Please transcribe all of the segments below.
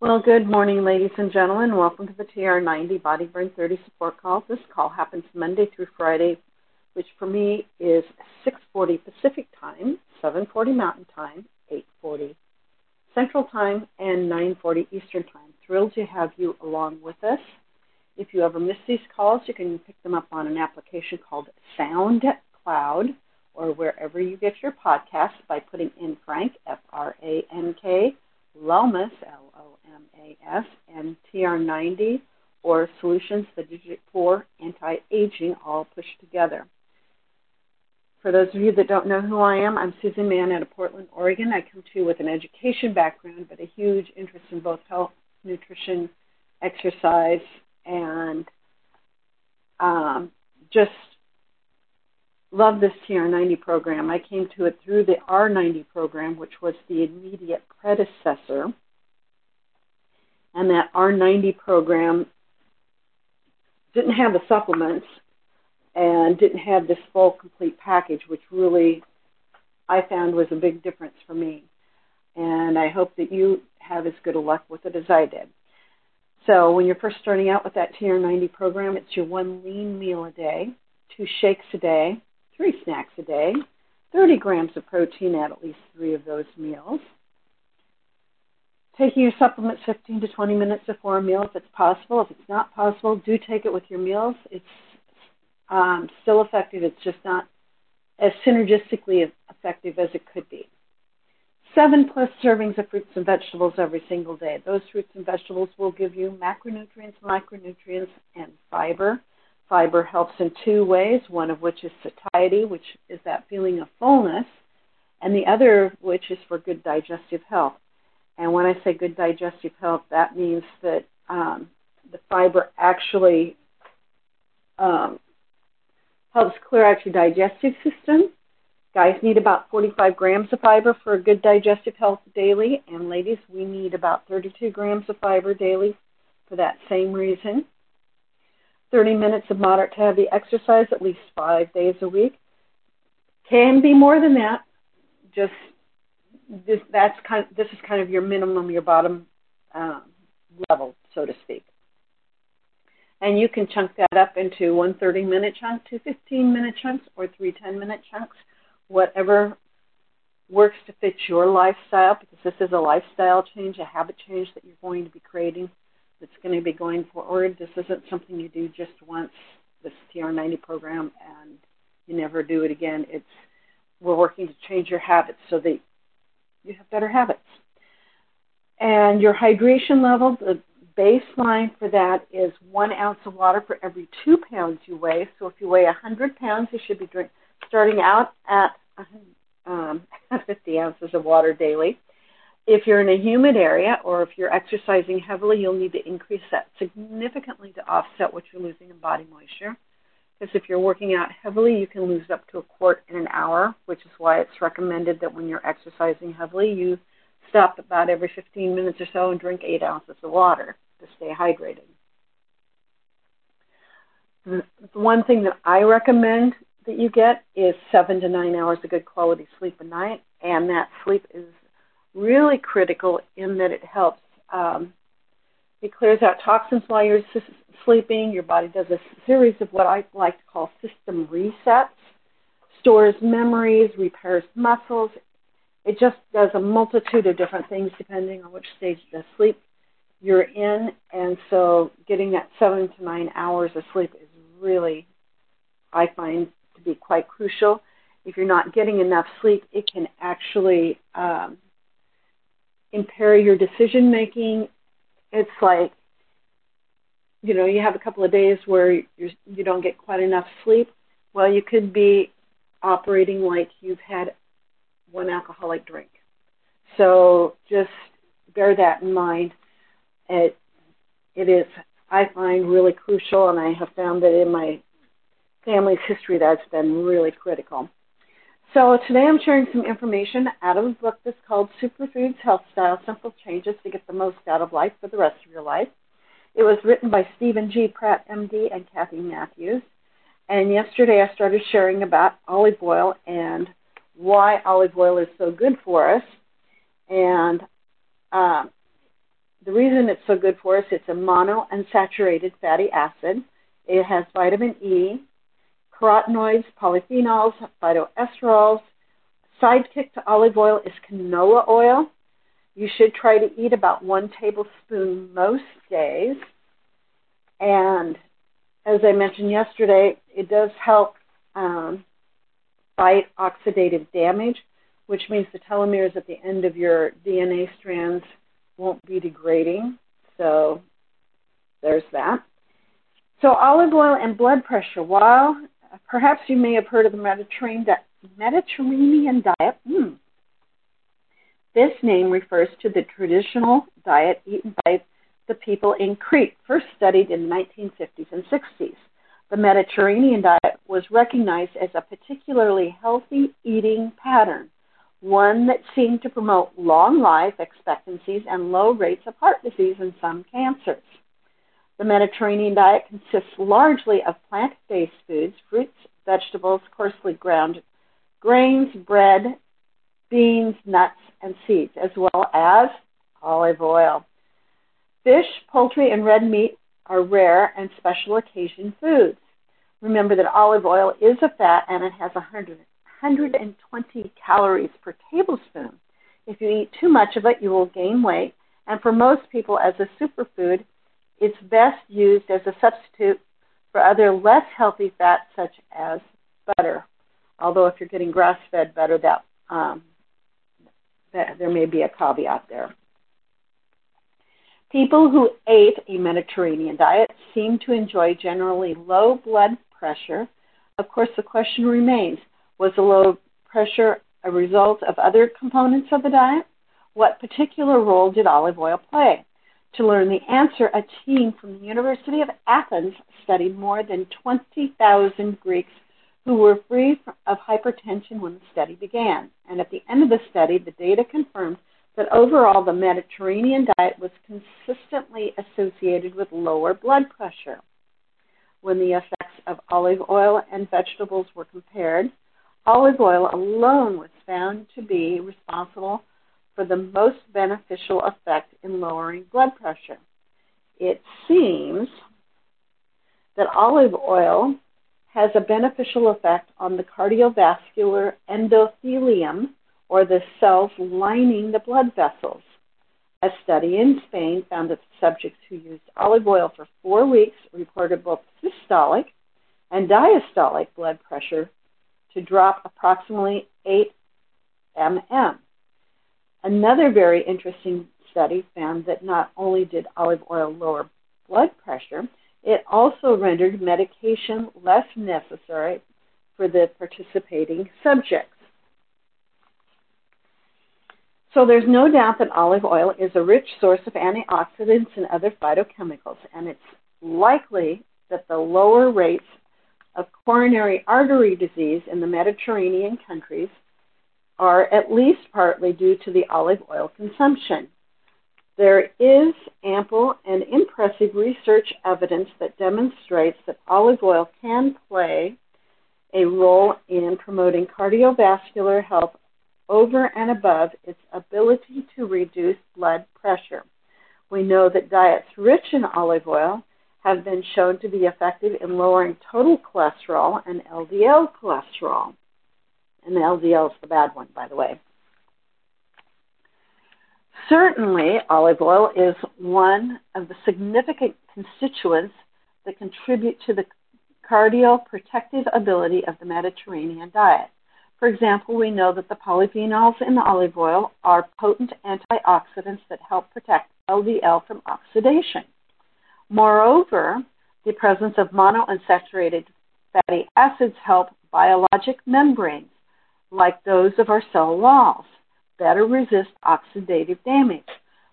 Well, good morning, ladies and gentlemen. Welcome to the TR90 Body Burn 30 support call. This call happens Monday through Friday, which for me is 6:40 Pacific Time, 7:40 Mountain Time, 8:40 Central Time, and 9:40 Eastern Time. Thrilled to have you along with us. If you ever miss these calls, you can pick them up on an application called SoundCloud or wherever you get your podcasts by putting in Frank F R A N K Lomas L O M A S, and TR90, or Solutions for digit poor Anti-Aging, all pushed together. For those of you that don't know who I am, I'm Susan Mahon out of Portland, Oregon. I come to you with an education background, but a huge interest in both health, nutrition, exercise, and um, just love this TR90 program. I came to it through the R90 program, which was the immediate predecessor and that R90 program didn't have the supplements and didn't have this full complete package, which really I found was a big difference for me. And I hope that you have as good a luck with it as I did. So when you're first starting out with that TR90 program, it's your one lean meal a day, two shakes a day, three snacks a day, 30 grams of protein at at least three of those meals, taking your supplements 15 to 20 minutes before a meal if it's possible. If it's not possible, do take it with your meals. It's um, still effective. It's just not as synergistically effective as it could be. Seven plus servings of fruits and vegetables every single day. Those fruits and vegetables will give you macronutrients, micronutrients, and fiber. Fiber helps in two ways, one of which is satiety, which is that feeling of fullness, and the other which is for good digestive health. And when I say good digestive health, that means that um, the fiber actually um, helps clear out your digestive system. Guys need about 45 grams of fiber for a good digestive health daily, and ladies, we need about 32 grams of fiber daily for that same reason. 30 minutes of moderate to heavy exercise at least five days a week. Can be more than that. Just this that's kind of, this is kind of your minimum, your bottom um, level, so to speak. And you can chunk that up into one 30 minute chunk, two 15 minute chunks, or three 10 minute chunks, whatever works to fit your lifestyle, because this is a lifestyle change, a habit change that you're going to be creating that's going to be going forward. This isn't something you do just once, this TR90 program, and you never do it again. It's we're working to change your habits so that you have better habits. And your hydration level, the baseline for that is one ounce of water for every two pounds you weigh. So if you weigh 100 pounds, you should be drink, starting out at um, 50 ounces of water daily. If you're in a humid area or if you're exercising heavily, you'll need to increase that significantly to offset what you're losing in body moisture. Because if you're working out heavily, you can lose up to a quart in an hour, which is why it's recommended that when you're exercising heavily, you stop about every 15 minutes or so and drink 8 ounces of water to stay hydrated. The one thing that I recommend that you get is 7 to 9 hours of good quality sleep a night, and that sleep is really critical in that it helps um, it clears out toxins while you're sleeping. Your body does a series of what I like to call system resets, stores memories, repairs muscles. It just does a multitude of different things depending on which stage of sleep you're in. And so getting that seven to nine hours of sleep is really, I find, to be quite crucial. If you're not getting enough sleep, it can actually um, impair your decision making. It's like you know you have a couple of days where you're, you don't get quite enough sleep. Well you could be operating like you've had one alcoholic drink. So just bear that in mind. It it is i find really crucial and i have found that in my family's history that's been really critical so today I'm sharing some information out of a book that's called Superfoods Health Style Simple Changes to Get the Most Out of Life for the Rest of Your Life. It was written by Steven G. Pratt, MD, and Kathy Matthews. And yesterday I started sharing about olive oil and why olive oil is so good for us. And um, the reason it's so good for us, it's a monounsaturated fatty acid. It has vitamin E, carotenoids, polyphenols, phytoesterols. Sidekick to olive oil is canola oil. You should try to eat about one tablespoon most days. And as I mentioned yesterday, it does help um, fight oxidative damage, which means the telomeres at the end of your DNA strands won't be degrading. So there's that. So olive oil and blood pressure. While perhaps you may have heard of the Mediterranean, diet, mm, this name refers to the traditional diet eaten by the people in Crete, first studied in the 1950s and 60s. The Mediterranean diet was recognized as a particularly healthy eating pattern, one that seemed to promote long life expectancies and low rates of heart disease and some cancers. The Mediterranean diet consists largely of plant based foods, fruits, vegetables, coarsely ground grains, bread, beans, nuts, and seeds, as well as olive oil. Fish, poultry, and red meat are rare and special occasion foods. Remember that olive oil is a fat and it has 100, 120 calories per tablespoon. If you eat too much of it, you will gain weight. And for most people, as a superfood, it's best used as a substitute for other less healthy fats such as butter. Although if you're getting grass-fed butter, that, um, that there may be a caveat there. People who ate a Mediterranean diet seem to enjoy generally low blood pressure. Of course, the question remains was the low pressure a result of other components of the diet? What particular role did olive oil play? To learn the answer, a team from the University of Athens studied more than 20,000 Greeks who were free of hypertension when the study began. And at the end of the study, the data confirmed that overall the Mediterranean diet was consistently associated with lower blood pressure. When the effects of olive oil and vegetables were compared, olive oil alone was found to be responsible for the most beneficial effect in lowering blood pressure. It seems that olive oil has a beneficial effect on the cardiovascular endothelium or the cells lining the blood vessels. A study in Spain found that subjects who used olive oil for four weeks reported both systolic and diastolic blood pressure to drop approximately 8 mm. Another very interesting study found that not only did olive oil lower blood pressure, it also rendered medication less necessary for the participating subjects. So there's no doubt that olive oil is a rich source of antioxidants and other phytochemicals, and it's likely that the lower rates of coronary artery disease in the Mediterranean countries are at least partly due to the olive oil consumption. There is ample and impressive research evidence that demonstrates that olive oil can play a role in promoting cardiovascular health over and above its ability to reduce blood pressure. We know that diets rich in olive oil have been shown to be effective in lowering total cholesterol and LDL cholesterol. And the LDL is the bad one, by the way. Certainly, olive oil is one of the significant constituents that contribute to the cardioprotective ability of the Mediterranean diet. For example, we know that the polyphenols in the olive oil are potent antioxidants that help protect LDL from oxidation. Moreover, the presence of monounsaturated fatty acids help biologic membranes, like those of our cell walls, better resist oxidative damage.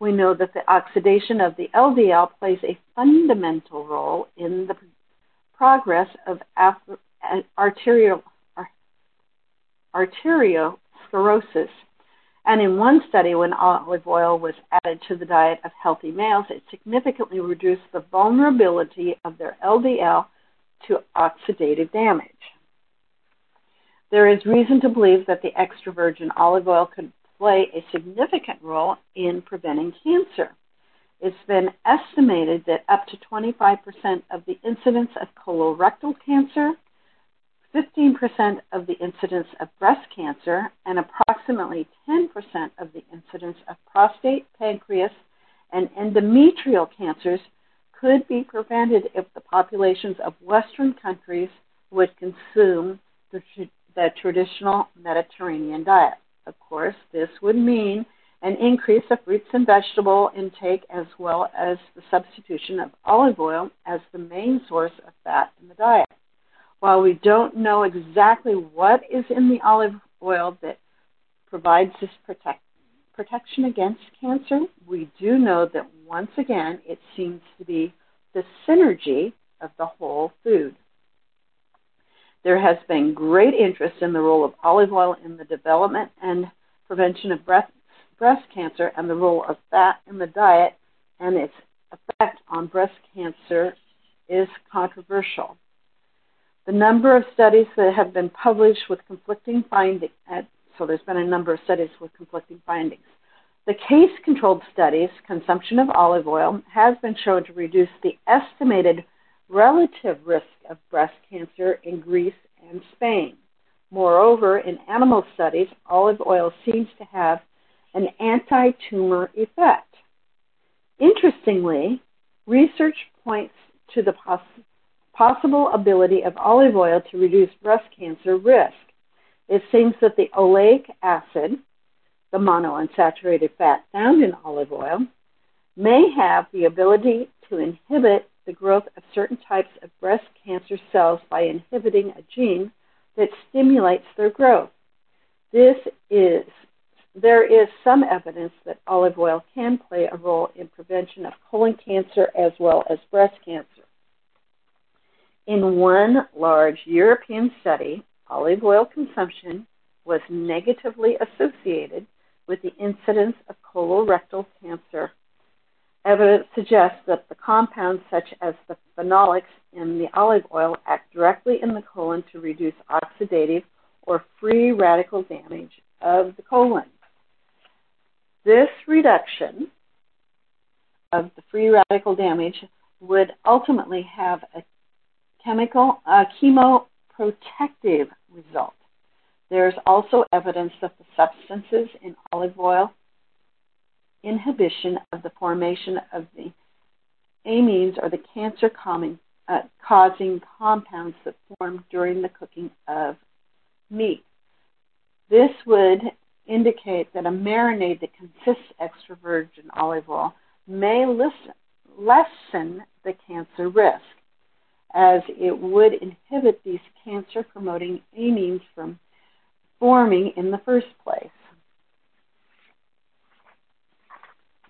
We know that the oxidation of the LDL plays a fundamental role in the progress of arterial arteriosclerosis. And in one study, when olive oil was added to the diet of healthy males, it significantly reduced the vulnerability of their LDL to oxidative damage. There is reason to believe that the extra virgin olive oil could play a significant role in preventing cancer. It's been estimated that up to 25% of the incidence of colorectal cancer, 15% of the incidence of breast cancer, and approximately 10% of the incidence of prostate, pancreas, and endometrial cancers could be prevented if the populations of Western countries would consume the, the traditional Mediterranean diet. Of course, this would mean an increase of fruits and vegetable intake as well as the substitution of olive oil as the main source of fat in the diet. While we don't know exactly what is in the olive oil that provides this protect, protection against cancer, we do know that once again it seems to be the synergy of the whole food. There has been great interest in the role of olive oil in the development and prevention of breast, breast cancer and the role of fat in the diet and its effect on breast cancer is controversial. The number of studies that have been published with conflicting findings, so there's been a number of studies with conflicting findings. The case controlled studies, consumption of olive oil, has been shown to reduce the estimated relative risk of breast cancer in Greece and Spain. Moreover, in animal studies, olive oil seems to have an anti tumor effect. Interestingly, research points to the poss- possible ability of olive oil to reduce breast cancer risk. It seems that the oleic acid, the monounsaturated fat found in olive oil, may have the ability to inhibit the growth of certain types of breast cancer cells by inhibiting a gene that stimulates their growth. This is there is some evidence that olive oil can play a role in prevention of colon cancer as well as breast cancer. In one large European study, olive oil consumption was negatively associated with the incidence of colorectal cancer. Evidence suggests that the compounds such as the phenolics in the olive oil act directly in the colon to reduce oxidative or free radical damage of the colon. This reduction of the free radical damage would ultimately have a chemical, a chemoprotective result. There is also evidence that the substances in olive oil inhibition of the formation of the amines or the cancer uh, causing compounds that form during the cooking of meat. This would indicate that a marinade that consists extra virgin olive oil may listen, lessen the cancer risk, as it would inhibit these cancer promoting amines from forming in the first place.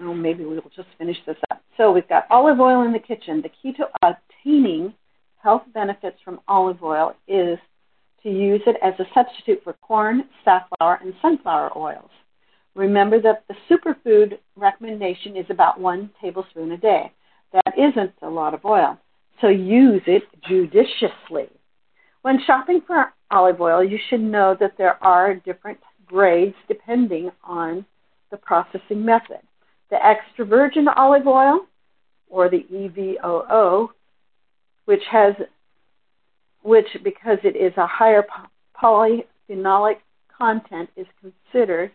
Oh, maybe we will just finish this up. So we've got olive oil in the kitchen. The key to obtaining health benefits from olive oil is to use it as a substitute for corn, safflower, and sunflower oils. Remember that the superfood recommendation is about one tablespoon a day. That isn't a lot of oil, so use it judiciously. When shopping for olive oil, you should know that there are different grades depending on the processing method. The extra virgin olive oil, or the EVOO, which has which because it is a higher polyphenolic content is considered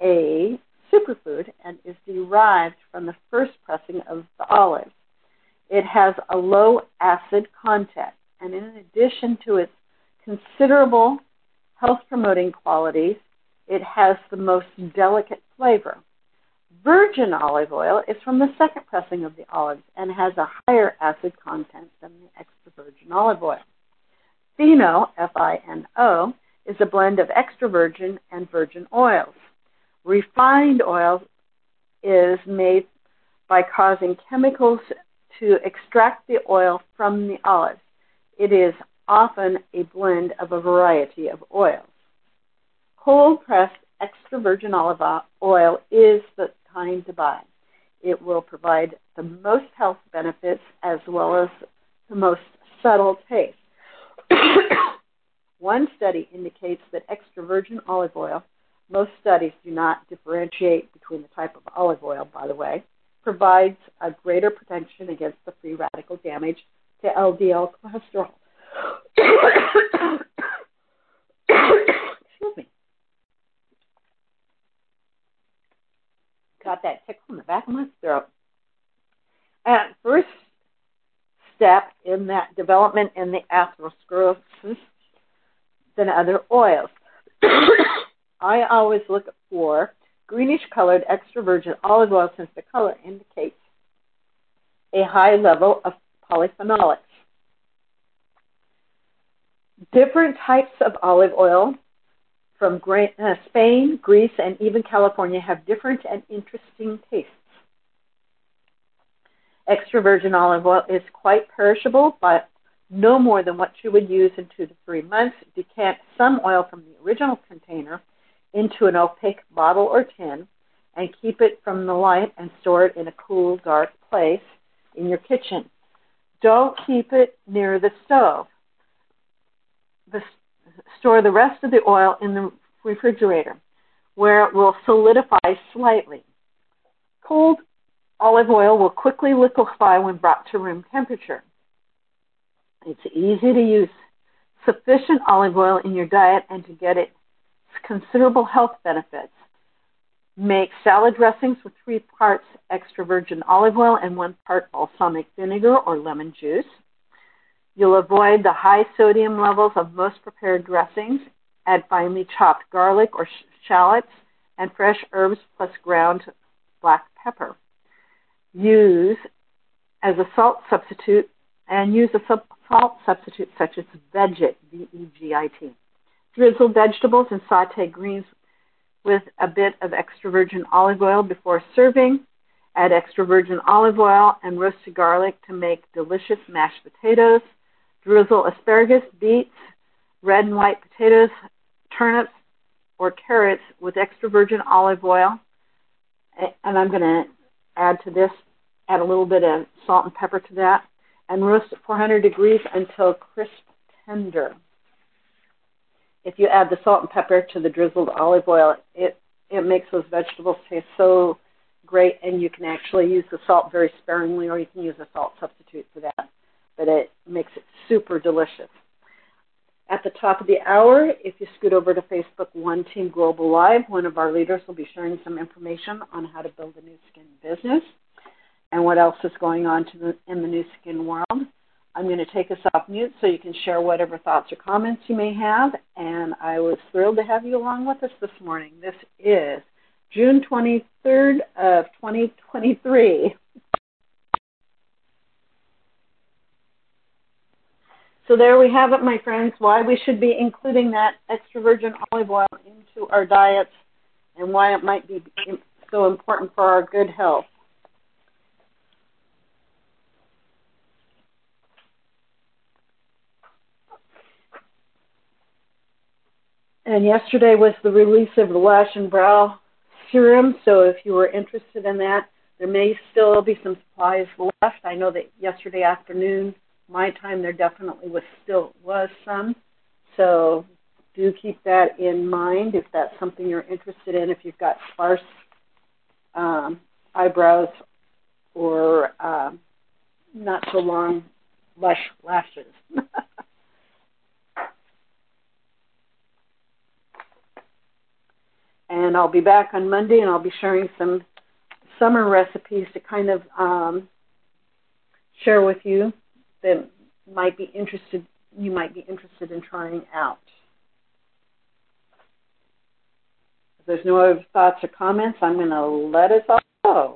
a superfood and is derived from the first pressing of the olive. It has a low acid content, and in addition to its considerable health promoting qualities, it has the most delicate flavor. Virgin olive oil is from the second pressing of the olives and has a higher acid content than the extra virgin olive oil. Fino, F-I-N-O, is a blend of extra virgin and virgin oils. Refined oil is made by causing chemicals to extract the oil from the olives. It is often a blend of a variety of oils. Cold pressed extra virgin olive oil is the kind to buy. It will provide the most health benefits as well as the most subtle taste. One study indicates that extra virgin olive oil, most studies do not differentiate between the type of olive oil, by the way, provides a greater protection against the free radical damage to LDL cholesterol. Excuse me. Got that tickle in the back of my throat. And first step in that development in the atherosclerosis than other oils. I always look for greenish colored extra virgin olive oil since the color indicates a high level of polyphenolics. Different types of olive oil from uh, Spain, Greece, and even California have different and interesting tastes. Extra virgin olive oil is quite perishable, but no more than what you would use in two to three months. Decant some oil from the original container into an opaque bottle or tin and keep it from the light and store it in a cool, dark place in your kitchen. Don't keep it near the stove. The, store the rest of the oil in the refrigerator where it will solidify slightly. Cold olive oil will quickly liquefy when brought to room temperature. It's easy to use sufficient olive oil in your diet and to get its considerable health benefits. Make salad dressings with three parts extra virgin olive oil and one part balsamic vinegar or lemon juice. You'll avoid the high sodium levels of most prepared dressings. Add finely chopped garlic or shallots and fresh herbs plus ground black pepper. Use as a salt substitute and use a salt substitute such as Vegit, V-E-G-I-T. Drizzle vegetables and saute greens with a bit of extra virgin olive oil before serving. Add extra virgin olive oil and roasted garlic to make delicious mashed potatoes. Drizzle asparagus, beets, red and white potatoes, turnips, or carrots with extra virgin olive oil. And I'm going to add to this, add a little bit of salt and pepper to that, and roast at 400 degrees until crisp tender if you add the salt and pepper to the drizzled olive oil, it it makes those vegetables taste so great, and you can actually use the salt very sparingly, or you can use a salt substitute for that. But it makes it super delicious. At the top of the hour, if you scoot over to Facebook One Team Global Live, one of our leaders will be sharing some information on how to build a Nu Skin business and what else is going on the, in the Nu Skin world. I'm going to take us off mute so you can share whatever thoughts or comments you may have. And I was thrilled to have you along with us this morning. This is June 23rd of 2023. So there we have it, my friends, why we should be including that extra virgin olive oil into our diets and why it might be so important for our good health. And yesterday was the release of the Lash and Brow Serum. So if you were interested in that, there may still be some supplies left. I know that yesterday afternoon, my time, there definitely was still was some. So do keep that in mind if that's something you're interested in. If you've got sparse um, eyebrows or um, not so long lush lashes. and I'll be back on Monday, and I'll be sharing some summer recipes to kind of um, share with you that might be interested. You might be interested in trying out. If there's no other thoughts or comments, I'm going to let us all go.